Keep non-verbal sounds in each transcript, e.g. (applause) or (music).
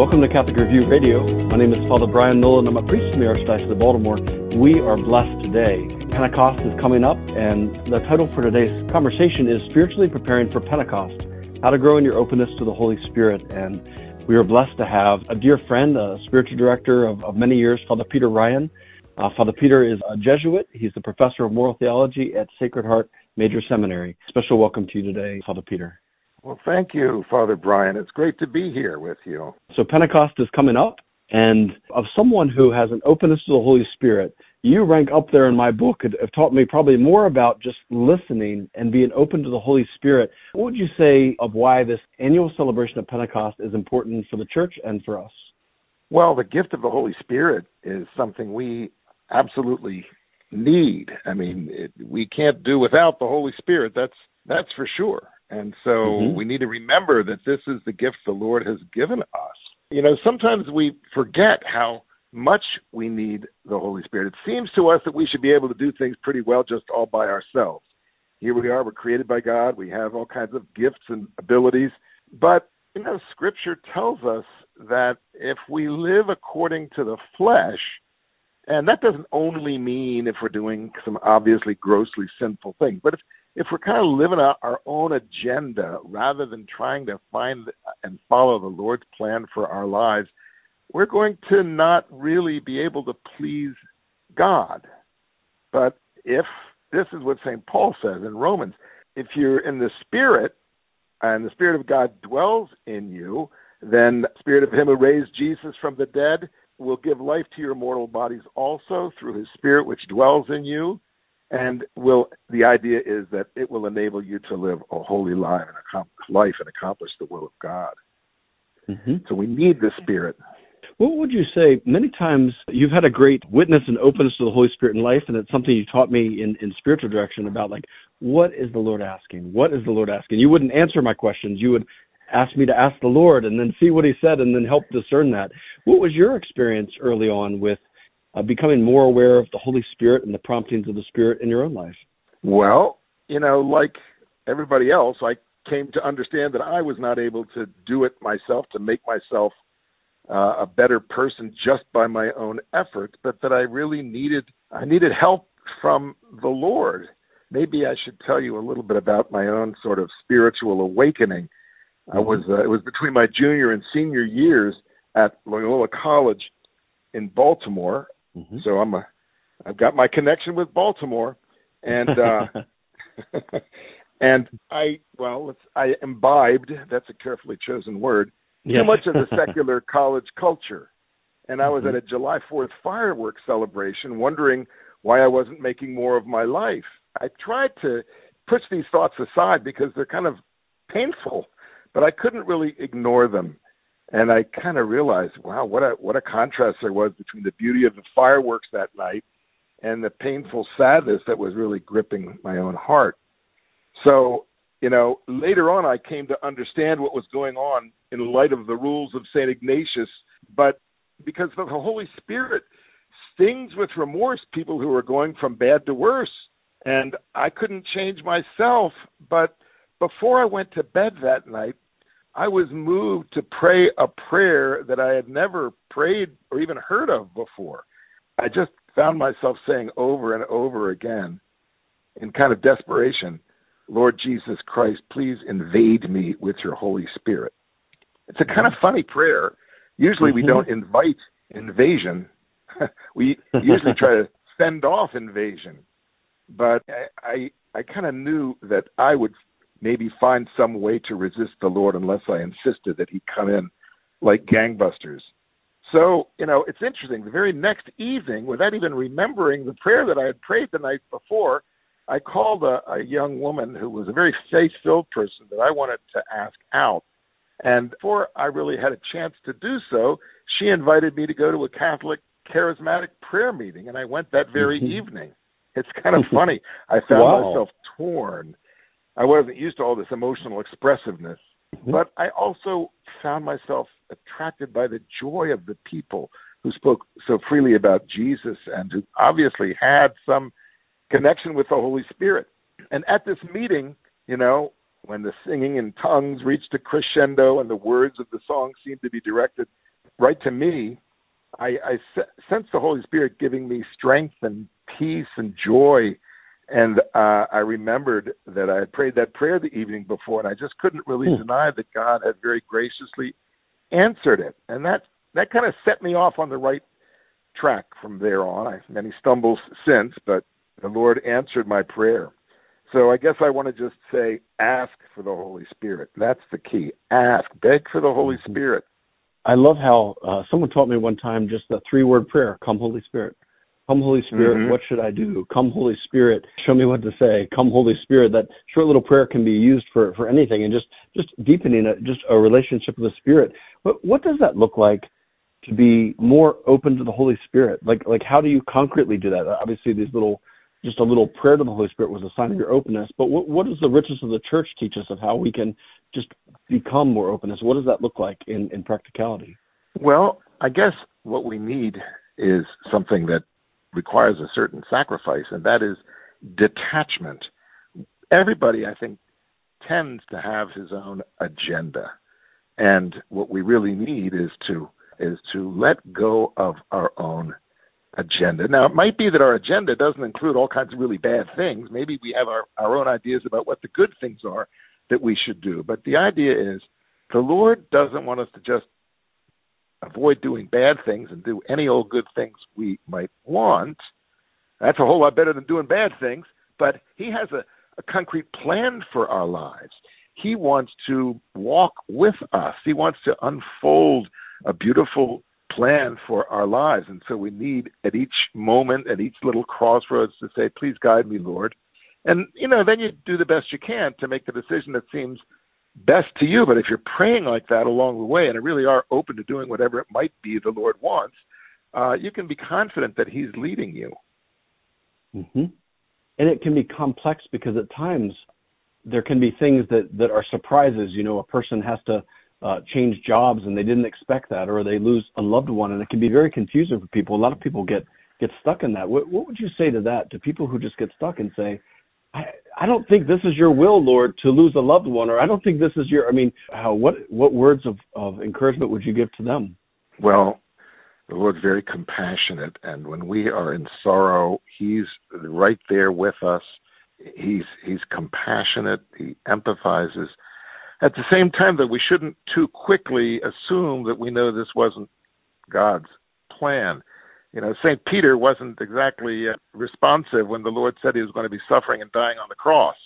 Welcome to Catholic Review Radio. My name is Father Brian Nolan. I'm a priest in the Archdiocese of Baltimore. We are blessed today. Pentecost is coming up, and the title for today's conversation is Spiritually Preparing for Pentecost How to Grow in Your Openness to the Holy Spirit. And we are blessed to have a dear friend, a spiritual director of, of many years, Father Peter Ryan. Uh, Father Peter is a Jesuit. He's the professor of moral theology at Sacred Heart Major Seminary. Special welcome to you today, Father Peter. Well, thank you, Father Brian. It's great to be here with you. So, Pentecost is coming up, and of someone who has an openness to the Holy Spirit, you rank up there in my book and have taught me probably more about just listening and being open to the Holy Spirit. What would you say of why this annual celebration of Pentecost is important for the church and for us? Well, the gift of the Holy Spirit is something we absolutely need. I mean, it, we can't do without the Holy Spirit. That's that's for sure. And so mm-hmm. we need to remember that this is the gift the Lord has given us. You know, sometimes we forget how much we need the Holy Spirit. It seems to us that we should be able to do things pretty well just all by ourselves. Here we are, we're created by God, we have all kinds of gifts and abilities. But, you know, Scripture tells us that if we live according to the flesh, and that doesn't only mean if we're doing some obviously grossly sinful things, but if if we're kind of living out our own agenda rather than trying to find and follow the Lord's plan for our lives, we're going to not really be able to please God. But if this is what St. Paul says in Romans, if you're in the Spirit and the Spirit of God dwells in you, then the Spirit of Him who raised Jesus from the dead will give life to your mortal bodies also through His Spirit which dwells in you and will the idea is that it will enable you to live a holy life and accomplish life and accomplish the will of God. Mm-hmm. So we need the Spirit. What would you say? Many times you've had a great witness and openness to the Holy Spirit in life, and it's something you taught me in, in spiritual direction about like, what is the Lord asking? What is the Lord asking? You wouldn't answer my questions. You would ask me to ask the Lord and then see what He said and then help discern that. What was your experience early on with uh, becoming more aware of the Holy Spirit and the promptings of the Spirit in your own life? Well, you know, like everybody else, I came to understand that I was not able to do it myself, to make myself uh, a better person just by my own efforts, but that I really needed I needed help from the Lord. Maybe I should tell you a little bit about my own sort of spiritual awakening. I mm-hmm. was uh, it was between my junior and senior years at Loyola College in Baltimore, Mm-hmm. So I'm a I've got my connection with Baltimore, and uh, (laughs) (laughs) and I well I imbibed that's a carefully chosen word too much of the (laughs) secular college culture, and I was mm-hmm. at a July Fourth fireworks celebration, wondering why I wasn't making more of my life. I tried to push these thoughts aside because they're kind of painful, but I couldn't really ignore them and I kind of realized, wow, what a what a contrast there was between the beauty of the fireworks that night and the painful sadness that was really gripping my own heart. So, you know, later on I came to understand what was going on in light of the rules of St. Ignatius, but because the Holy Spirit stings with remorse people who are going from bad to worse. And I couldn't change myself, but before I went to bed that night, I was moved to pray a prayer that I had never prayed or even heard of before. I just found myself saying over and over again, in kind of desperation, Lord Jesus Christ, please invade me with your Holy Spirit. It's a kind of funny prayer. Usually we don't mm-hmm. invite invasion. (laughs) we usually try to fend off invasion. But I I, I kind of knew that I would maybe find some way to resist the Lord unless I insisted that he come in like gangbusters. So, you know, it's interesting. The very next evening, without even remembering the prayer that I had prayed the night before, I called a, a young woman who was a very faith filled person that I wanted to ask out. And before I really had a chance to do so, she invited me to go to a Catholic charismatic prayer meeting, and I went that very mm-hmm. evening. It's kind of (laughs) funny. I found wow. myself torn. I wasn't used to all this emotional expressiveness, mm-hmm. but I also found myself attracted by the joy of the people who spoke so freely about Jesus and who obviously had some connection with the Holy Spirit. And at this meeting, you know, when the singing in tongues reached a crescendo and the words of the song seemed to be directed right to me, I, I sensed the Holy Spirit giving me strength and peace and joy. And uh, I remembered that I had prayed that prayer the evening before, and I just couldn't really hmm. deny that God had very graciously answered it. And that that kind of set me off on the right track from there on. I've many stumbles since, but the Lord answered my prayer. So I guess I want to just say ask for the Holy Spirit. That's the key. Ask, beg for the Holy mm-hmm. Spirit. I love how uh, someone taught me one time just the three word prayer come, Holy Spirit. Come, Holy Spirit, mm-hmm. what should I do? Come, Holy Spirit, show me what to say. Come, Holy Spirit. That short little prayer can be used for, for anything and just, just deepening a, just a relationship with the Spirit. But what does that look like to be more open to the Holy Spirit? Like, like how do you concretely do that? Obviously, these little just a little prayer to the Holy Spirit was a sign of your openness. But what, what does the riches of the church teach us of how we can just become more openness? What does that look like in, in practicality? Well, I guess what we need is something that requires a certain sacrifice, and that is detachment. Everybody, I think, tends to have his own agenda. And what we really need is to is to let go of our own agenda. Now, it might be that our agenda doesn't include all kinds of really bad things. Maybe we have our, our own ideas about what the good things are that we should do. But the idea is the Lord doesn't want us to just avoid doing bad things and do any old good things we might want. That's a whole lot better than doing bad things. But He has a, a concrete plan for our lives. He wants to walk with us, He wants to unfold a beautiful plan for our lives. And so we need at each moment, at each little crossroads to say, please guide me, Lord. And, you know, then you do the best you can to make the decision that seems best to you. But if you're praying like that along the way and really are open to doing whatever it might be the Lord wants, uh, you can be confident that He's leading you. Mm-hmm. And it can be complex because at times there can be things that, that are surprises. You know, a person has to uh, change jobs and they didn't expect that, or they lose a loved one, and it can be very confusing for people. A lot of people get get stuck in that. What, what would you say to that? To people who just get stuck and say, I, I don't think this is your will, Lord, to lose a loved one, or I don't think this is your. I mean, how what what words of of encouragement would you give to them? Well, the Lord's very compassionate, and when we are in sorrow, He's right there with us. He's He's compassionate. He empathizes at the same time that we shouldn't too quickly assume that we know this wasn't God's plan. You know, St. Peter wasn't exactly uh, responsive when the Lord said he was going to be suffering and dying on the cross.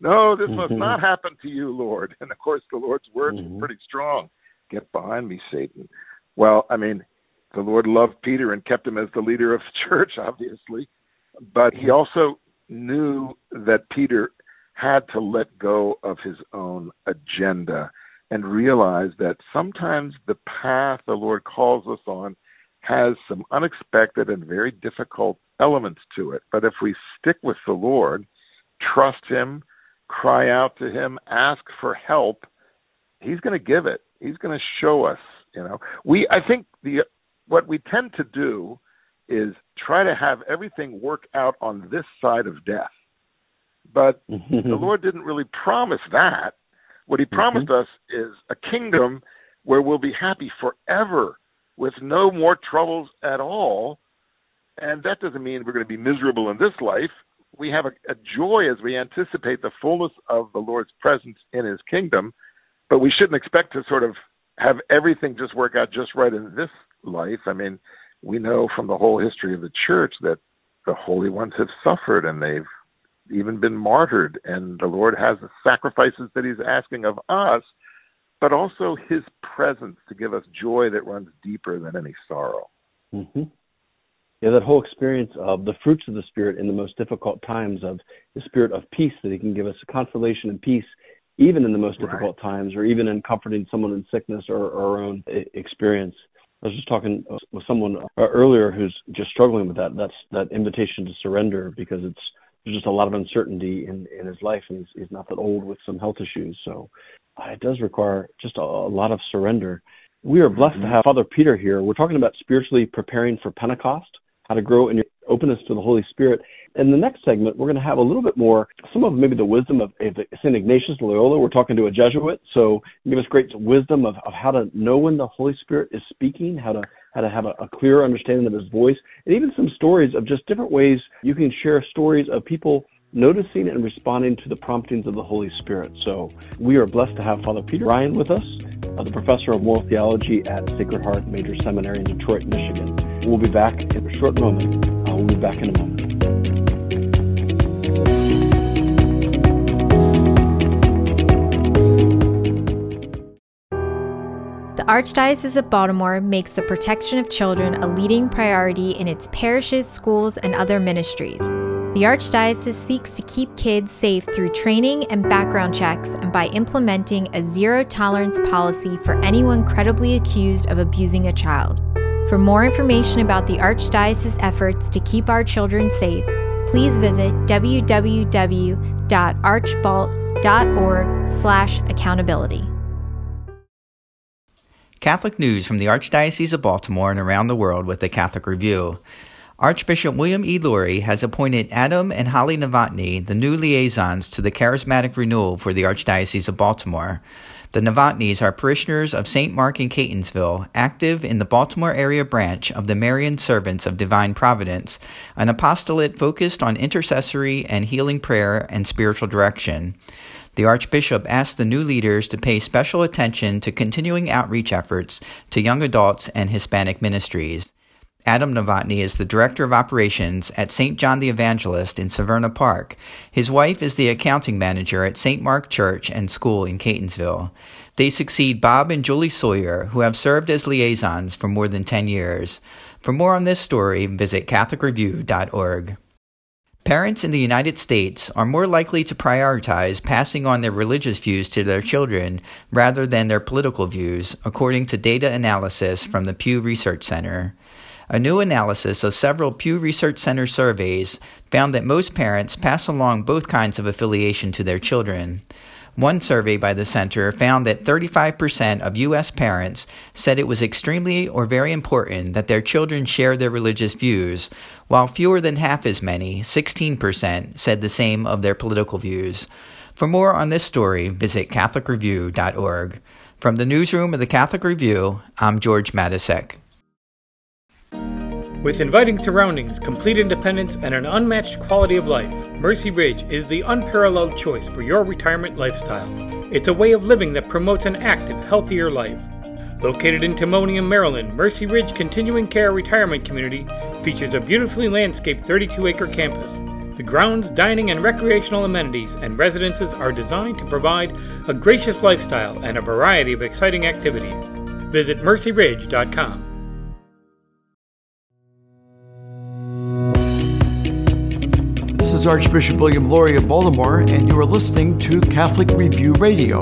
No, this mm-hmm. must not happen to you, Lord. And of course, the Lord's words mm-hmm. were pretty strong. Get behind me, Satan. Well, I mean, the Lord loved Peter and kept him as the leader of the (laughs) church, obviously. But he also knew that Peter had to let go of his own agenda and realize that sometimes the path the Lord calls us on has some unexpected and very difficult elements to it. But if we stick with the Lord, trust Him, cry out to Him, ask for help, He's going to give it. He's going to show us. You know, we. I think the what we tend to do is try to have everything work out on this side of death. But the (laughs) Lord didn't really promise that. What He mm-hmm. promised us is a kingdom where we'll be happy forever with no more troubles at all. And that doesn't mean we're going to be miserable in this life. We have a, a joy as we anticipate the fullness of the Lord's presence in His kingdom, but we shouldn't expect to sort of have everything just work out just right in this life. I mean, we know from the whole history of the church that the holy ones have suffered and they've even been martyred, and the Lord has the sacrifices that He's asking of us, but also His presence to give us joy that runs deeper than any sorrow. Mm-hmm. yeah, that whole experience of the fruits of the Spirit in the most difficult times of the Spirit of peace that He can give us consolation and peace even in the most difficult right. times or even in comforting someone in sickness or, or our own experience. I was just talking with someone uh, earlier who's just struggling with that. That's that invitation to surrender because it's there's just a lot of uncertainty in in his life, and he's, he's not that old with some health issues. So uh, it does require just a, a lot of surrender. We are blessed mm-hmm. to have Father Peter here. We're talking about spiritually preparing for Pentecost, how to grow in your openness to the Holy Spirit. In the next segment, we're going to have a little bit more, some of maybe the wisdom of, St. Ignatius Loyola. We're talking to a Jesuit, so give us great wisdom of, of how to know when the Holy Spirit is speaking, how to how to have a, a clearer understanding of His voice, and even some stories of just different ways you can share stories of people noticing and responding to the promptings of the Holy Spirit. So we are blessed to have Father Peter Ryan with us, uh, the professor of moral theology at Sacred Heart Major Seminary in Detroit, Michigan. We'll be back in a short moment. We'll be back in a moment. The Archdiocese of Baltimore makes the protection of children a leading priority in its parishes, schools, and other ministries. The Archdiocese seeks to keep kids safe through training and background checks and by implementing a zero tolerance policy for anyone credibly accused of abusing a child. For more information about the Archdiocese's efforts to keep our children safe, please visit www.archbalt.org/accountability. Catholic news from the Archdiocese of Baltimore and around the world with the Catholic Review. Archbishop William E. Lori has appointed Adam and Holly Novotny the new liaisons to the Charismatic Renewal for the Archdiocese of Baltimore. The Novotnys are parishioners of St. Mark in Catonsville, active in the Baltimore area branch of the Marian Servants of Divine Providence, an apostolate focused on intercessory and healing prayer and spiritual direction. The Archbishop asked the new leaders to pay special attention to continuing outreach efforts to young adults and Hispanic ministries. Adam Novotny is the Director of Operations at St. John the Evangelist in Severna Park. His wife is the Accounting Manager at St. Mark Church and School in Catonsville. They succeed Bob and Julie Sawyer, who have served as liaisons for more than 10 years. For more on this story, visit CatholicReview.org. Parents in the United States are more likely to prioritize passing on their religious views to their children rather than their political views, according to data analysis from the Pew Research Center. A new analysis of several Pew Research Center surveys found that most parents pass along both kinds of affiliation to their children. One survey by the center found that 35% of U.S. parents said it was extremely or very important that their children share their religious views, while fewer than half as many, 16%, said the same of their political views. For more on this story, visit CatholicReview.org. From the newsroom of the Catholic Review, I'm George Matysek. With inviting surroundings, complete independence, and an unmatched quality of life, Mercy Ridge is the unparalleled choice for your retirement lifestyle. It's a way of living that promotes an active, healthier life. Located in Timonium, Maryland, Mercy Ridge Continuing Care Retirement Community features a beautifully landscaped 32 acre campus. The grounds, dining, and recreational amenities and residences are designed to provide a gracious lifestyle and a variety of exciting activities. Visit mercyridge.com. is Archbishop William Lori of Baltimore, and you are listening to Catholic Review Radio.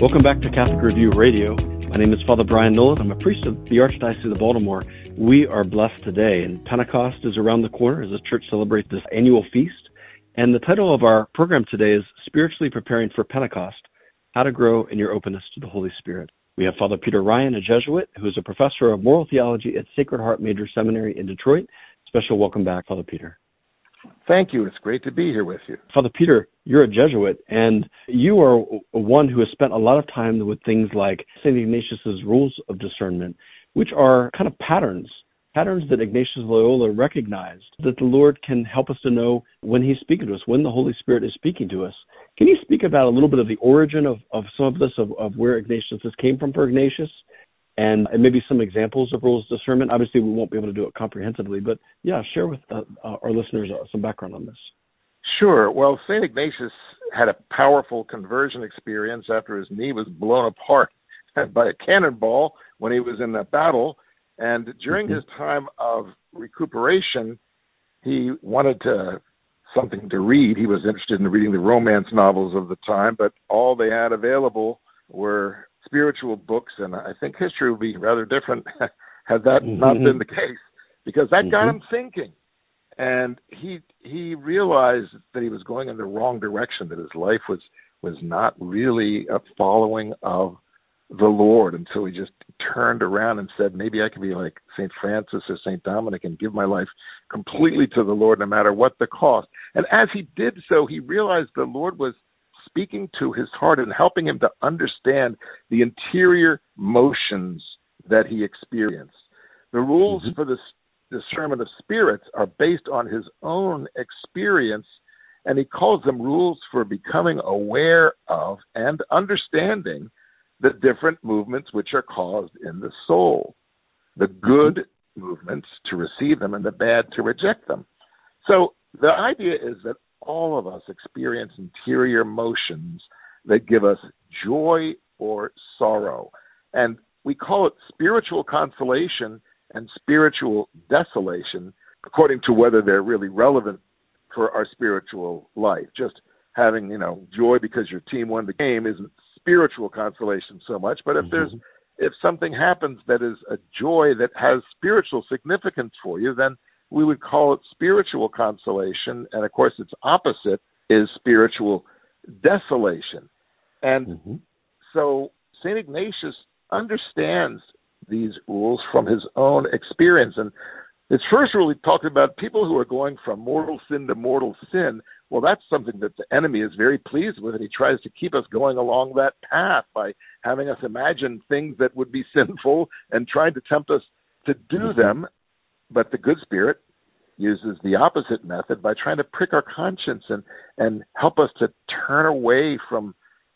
Welcome back to Catholic Review Radio. My name is Father Brian Nolan. I'm a priest of the Archdiocese of Baltimore. We are blessed today, and Pentecost is around the corner as the church celebrates this annual feast. And the title of our program today is Spiritually Preparing for Pentecost How to Grow in Your Openness to the Holy Spirit. We have Father Peter Ryan, a Jesuit, who is a professor of moral theology at Sacred Heart Major Seminary in Detroit Special welcome back, Father Peter. Thank you. It's great to be here with you. Father Peter, you're a Jesuit, and you are one who has spent a lot of time with things like St. Ignatius's rules of discernment, which are kind of patterns, patterns that Ignatius Loyola recognized that the Lord can help us to know when He's speaking to us, when the Holy Spirit is speaking to us. Can you speak about a little bit of the origin of, of some of this, of, of where Ignatius this came from for Ignatius, and, and maybe some examples of rules of discernment. Obviously, we won't be able to do it comprehensively, but yeah, share with uh, uh, our listeners uh, some background on this. Sure. Well, St. Ignatius had a powerful conversion experience after his knee was blown apart (laughs) by a cannonball when he was in a battle. And during mm-hmm. his time of recuperation, he wanted to something to read. He was interested in reading the romance novels of the time, but all they had available were spiritual books, and I think history would be rather different (laughs) had that mm-hmm. not been the case, because that mm-hmm. got him thinking, and he he realized that he was going in the wrong direction, that his life was was not really a following of the Lord until he just turned around and said, maybe I can be like St. Francis or St. Dominic and give my life completely to the Lord no matter what the cost. And as he did so, he realized the Lord was speaking to his heart and helping him to understand the interior motions that he experienced. The rules mm-hmm. for the discernment of spirits are based on his own experience, and he calls them rules for becoming aware of and understanding the different movements which are caused in the soul. The good movements to receive them and the bad to reject them. So the idea is that all of us experience interior motions that give us joy or sorrow. And we call it spiritual consolation and spiritual desolation according to whether they're really relevant for our spiritual life. Just having, you know, joy because your team won the game isn't spiritual consolation so much, but if mm-hmm. there's if something happens that is a joy that has spiritual significance for you, then we would call it spiritual consolation. And of course, its opposite is spiritual desolation. And mm-hmm. so St. Ignatius understands these rules from his own experience. And his first rule, he talked about people who are going from mortal sin to mortal sin well, that's something that the enemy is very pleased with, and he tries to keep us going along that path by having us imagine things that would be (laughs) sinful and trying to tempt us to do mm-hmm. them. But the good spirit uses the opposite method by trying to prick our conscience and and help us to turn away from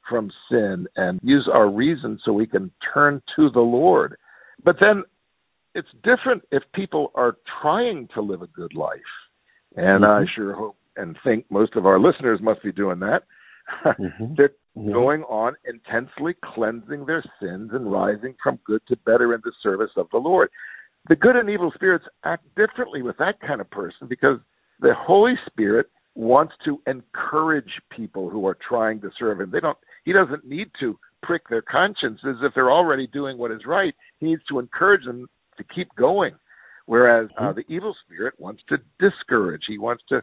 from sin and use our reason so we can turn to the Lord. But then it's different if people are trying to live a good life. And mm-hmm. I sure hope and think most of our listeners must be doing that. (laughs) Mm-hmm. They're going on intensely cleansing their sins and rising from good to better in the service of the Lord. The good and evil spirits act differently with that kind of person because the Holy Spirit wants to encourage people who are trying to serve him. They don't he doesn't need to prick their consciences if they're already doing what is right. He needs to encourage them to keep going. Whereas uh, mm-hmm. the evil spirit wants to discourage. He wants to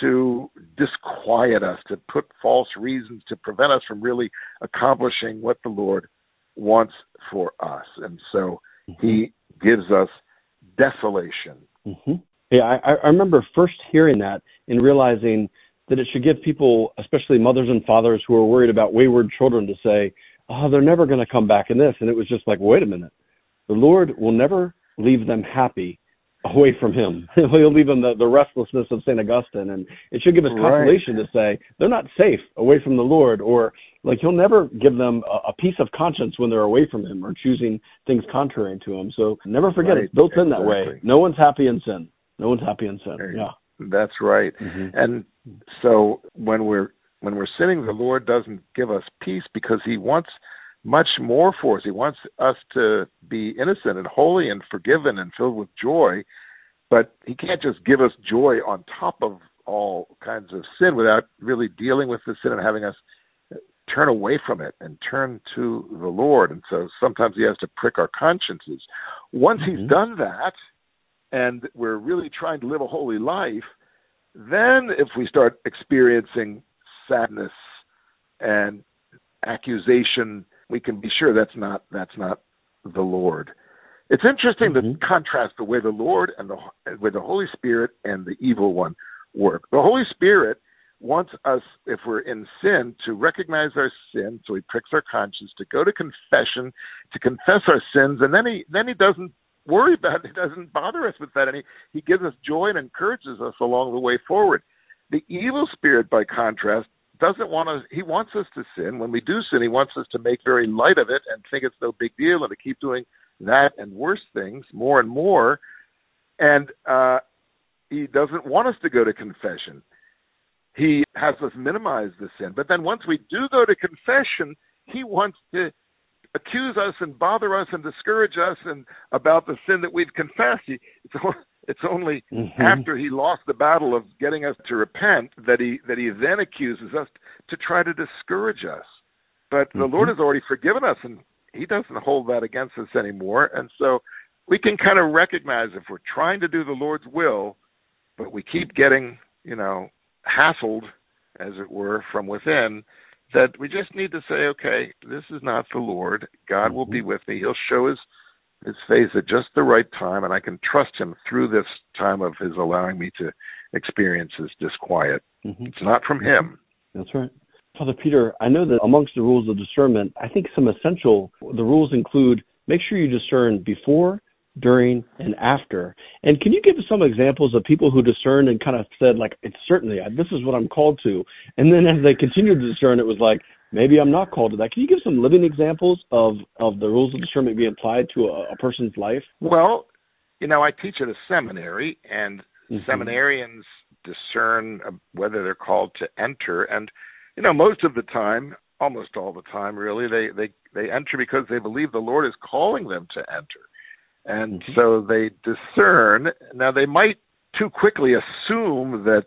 to disquiet us, to put false reasons to prevent us from really accomplishing what the Lord wants for us. And so mm-hmm. He gives us desolation. Mm-hmm. Yeah, I, I remember first hearing that and realizing that it should give people, especially mothers and fathers who are worried about wayward children, to say, "Oh, they're never going to come back in this." And it was just like, wait a minute, the Lord will never leave them happy away from him. (laughs) He'll leave them the, the restlessness of St. Augustine. And it should give us consolation right. to say they're not safe away from the Lord or like he'll never give them a, a peace of conscience when they're away from him or choosing things contrary to him. So never forget right. it's built exactly. in that way. No one's happy in sin. No one's happy in sin. Yeah. That's right. Mm-hmm. And so when we're when we're sinning, the Lord doesn't give us peace because he wants much more for us. He wants us to be innocent and holy and forgiven and filled with joy, but he can't just give us joy on top of all kinds of sin without really dealing with the sin and having us turn away from it and turn to the Lord. And so sometimes he has to prick our consciences. Once mm-hmm. he's done that and we're really trying to live a holy life, then if we start experiencing sadness and accusation we can be sure that's not that's not the Lord. It's interesting mm-hmm. to contrast the way the Lord and the way the Holy Spirit and the evil one work. The Holy Spirit wants us, if we're in sin, to recognize our sin, so He pricks our conscience, to go to confession, to confess our sins, and then He then He doesn't worry about it, He doesn't bother us with that, and He He gives us joy and encourages us along the way forward. The evil spirit, by contrast, doesn't want us he wants us to sin. When we do sin he wants us to make very light of it and think it's no big deal and to keep doing that and worse things more and more. And uh he doesn't want us to go to confession. He has us minimize the sin. But then once we do go to confession he wants to accuse us and bother us and discourage us and about the sin that we've confessed. He, it's, (laughs) it's only mm-hmm. after he lost the battle of getting us to repent that he that he then accuses us to try to discourage us. But mm-hmm. the Lord has already forgiven us, and He doesn't hold that against us anymore. And so we can kind of recognize if we're trying to do the Lord's will, but we keep getting, you know, hassled, as it were, from within, that we just need to say, okay, this is not the Lord. God will be mm-hmm. with me. He'll show his his face at just the right time, and I can trust him through this time of his allowing me to experience his disquiet. Mm-hmm. It's not from him. That's right. Father Peter, I know that amongst the rules of discernment, I think some essential the rules include make sure you discern before, during, and after. And can you give us some examples of people who discerned and kind of said, like, it's certainly, this is what I'm called to. And then as they continued to discern, it was like, maybe I'm not called to that. Can you give some living examples of, of the rules of discernment being applied to a, a person's life? Well, you know, I teach at a seminary, and mm-hmm. seminarians discern whether they're called to enter. And, you know, most of the time, almost all the time, really, they, they, they enter because they believe the Lord is calling them to enter and mm-hmm. so they discern. Now they might too quickly assume that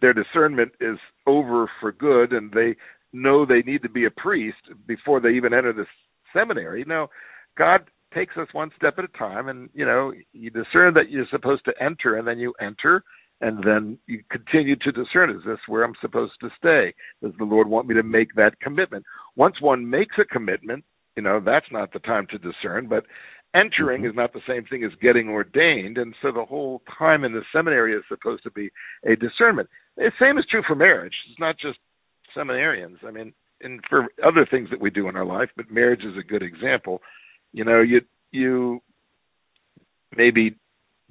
their discernment is over for good, and they know they need to be a priest before they even enter the seminary. No, God takes us one step at a time, and you know you discern that you're supposed to enter, and then you enter. And then you continue to discern: Is this where I'm supposed to stay? Does the Lord want me to make that commitment? Once one makes a commitment, you know that's not the time to discern. But entering mm-hmm. is not the same thing as getting ordained and so the whole time in the seminary is supposed to be a discernment. The same is true for marriage. It's not just seminarians. I mean and for other things that we do in our life but marriage is a good example. You know you you maybe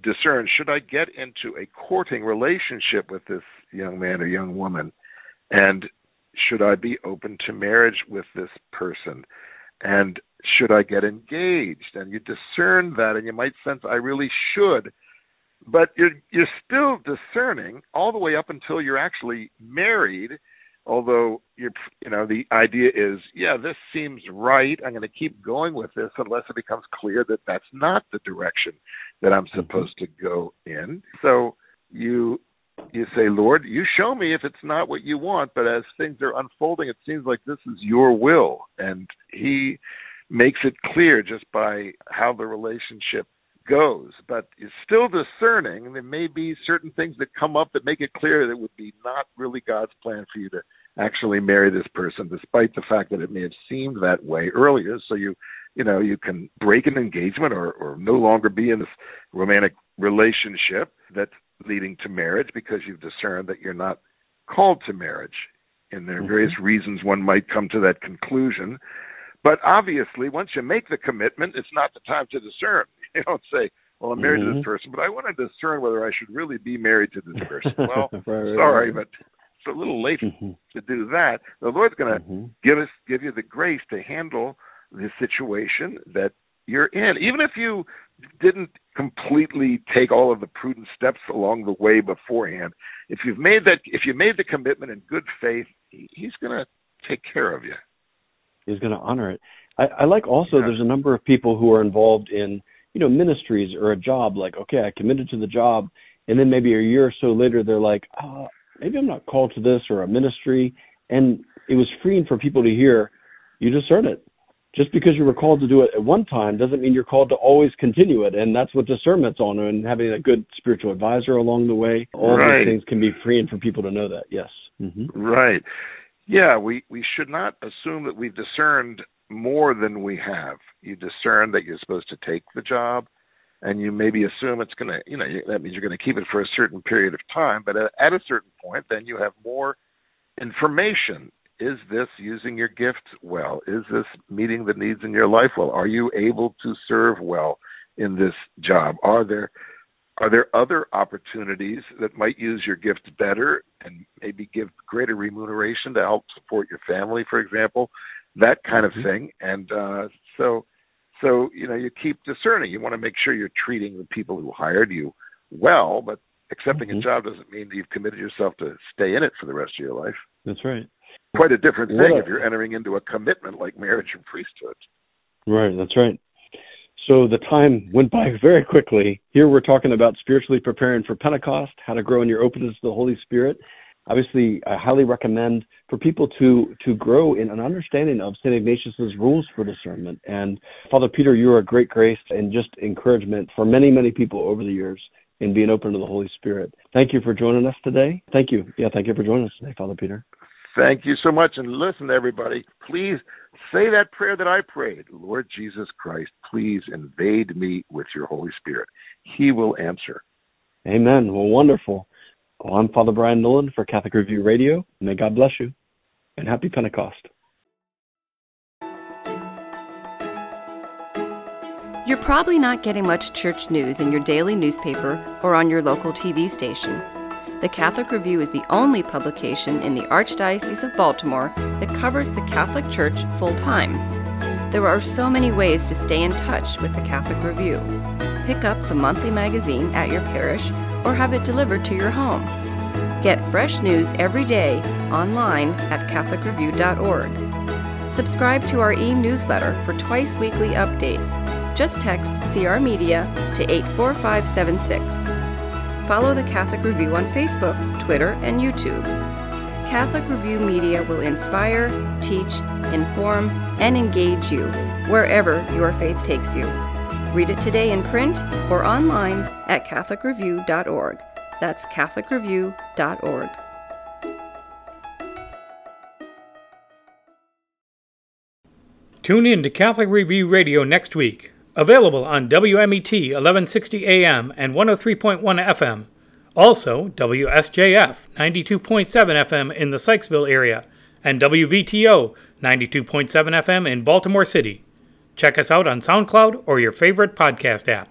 discern should i get into a courting relationship with this young man or young woman? And should i be open to marriage with this person? And should I get engaged? And you discern that, and you might sense I really should, but you're you're still discerning all the way up until you're actually married. Although you're, you know, the idea is, yeah, this seems right. I'm going to keep going with this unless it becomes clear that that's not the direction that I'm mm-hmm. supposed to go in. So you you say, Lord, you show me if it's not what you want, but as things are unfolding, it seems like this is your will. And He makes it clear just by how the relationship goes. But it's still discerning. There may be certain things that come up that make it clear that it would be not really God's plan for you to actually marry this person, despite the fact that it may have seemed that way earlier. So you, you know, you can break an engagement or, or no longer be in this romantic relationship that's leading to marriage because you've discerned that you're not called to marriage. And there are various mm-hmm. reasons one might come to that conclusion. But obviously, once you make the commitment, it's not the time to discern. (laughs) You don't say, "Well, I'm married mm-hmm. to this mm-hmm. person, but I want to discern whether I should really be married to this (laughs) person." Well, right, sorry, right. but it's a little late mm-hmm. to do that. The Lord's going to mm-hmm. give us give you the grace to handle the situation that you're in, even if you didn't completely take all of the prudent steps along the way beforehand. If you've made that, if you made the commitment in good faith, He's going to take care of you is going to honor it. I, I like also yeah. there's a number of people who are involved in you know ministries or a job. Like okay, I committed to the job, and then maybe a year or so later they're like, oh, maybe I'm not called to this or a ministry. And it was freeing for people to hear. You discern it. Just because you were called to do it at one time doesn't mean you're called to always continue it. And that's what discernment's on, and having a good spiritual advisor along the way. All right. these things can be freeing for people to know that. Yes. Mm-hmm. Right. Yeah, we, we should not assume that we've discerned more than we have. You discern that you're supposed to take the job, and you maybe assume it's going to, you know, that means you're going to keep it for a certain period of time. But at a certain point, then you have more information. Is this using your gifts well? Is this meeting the needs in your life well? Are you able to serve well in this job? Are there are there other opportunities that might use your gift better and maybe give greater remuneration to help support your family, for example? That kind mm-hmm. of thing. And uh, so, so you know, you keep discerning. You want to make sure you're treating the people who hired you well, but accepting mm-hmm. a job doesn't mean that you've committed yourself to stay in it for the rest of your life. That's right. Quite a different thing if you're entering into a commitment like marriage and priesthood. Right, that's right. So the time went by (laughs) very quickly. Here we're talking about spiritually preparing for Pentecost, how to grow in your openness to the Holy Spirit. Obviously, I highly recommend for people to to grow in an understanding of St. Ignatius's rules for discernment. And Father Peter, you are a great grace and just encouragement for many, many people over the years in being open to the Holy Spirit. Thank you for joining us today. Thank you. Yeah, thank you for joining us today, Father Peter. Thank you so much. And listen, everybody, please say that prayer that I prayed Lord Jesus Christ, please invade me with your Holy Spirit. He will answer. Amen. Well, wonderful. Well, I'm Father Brian Nolan for Catholic Review Radio. May God bless you and happy Pentecost. You're probably not getting much church news in your daily newspaper or on your local TV station. The Catholic Review is the only publication in the Archdiocese of Baltimore that covers the Catholic Church full time. There are so many ways to stay in touch with the Catholic Review. Pick up the monthly magazine at your parish or have it delivered to your home. Get fresh news every day online at CatholicReview.org. Subscribe to our e newsletter for twice weekly updates. Just text CR Media to 84576. Follow the Catholic Review on Facebook, Twitter, and YouTube. Catholic Review Media will inspire, teach, inform, and engage you wherever your faith takes you. Read it today in print or online at CatholicReview.org. That's CatholicReview.org. Tune in to Catholic Review Radio next week. Available on WMET 1160 AM and 103.1 FM. Also, WSJF 92.7 FM in the Sykesville area and WVTO 92.7 FM in Baltimore City. Check us out on SoundCloud or your favorite podcast app.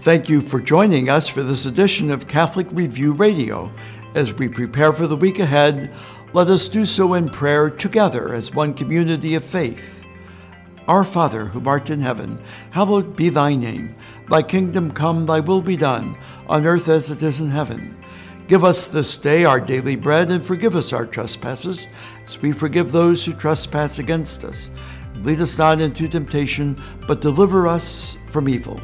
Thank you for joining us for this edition of Catholic Review Radio. As we prepare for the week ahead, let us do so in prayer together as one community of faith. Our Father, who art in heaven, hallowed be thy name. Thy kingdom come, thy will be done, on earth as it is in heaven. Give us this day our daily bread, and forgive us our trespasses, as we forgive those who trespass against us. Lead us not into temptation, but deliver us from evil.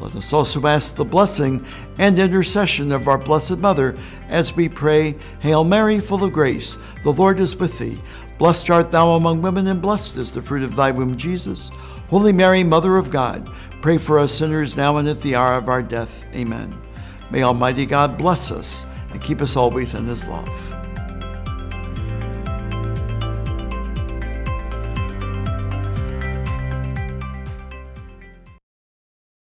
Let us also ask the blessing and intercession of our Blessed Mother as we pray, Hail Mary, full of grace, the Lord is with thee. Blessed art thou among women, and blessed is the fruit of thy womb, Jesus. Holy Mary, Mother of God, pray for us sinners now and at the hour of our death. Amen. May Almighty God bless us and keep us always in his love.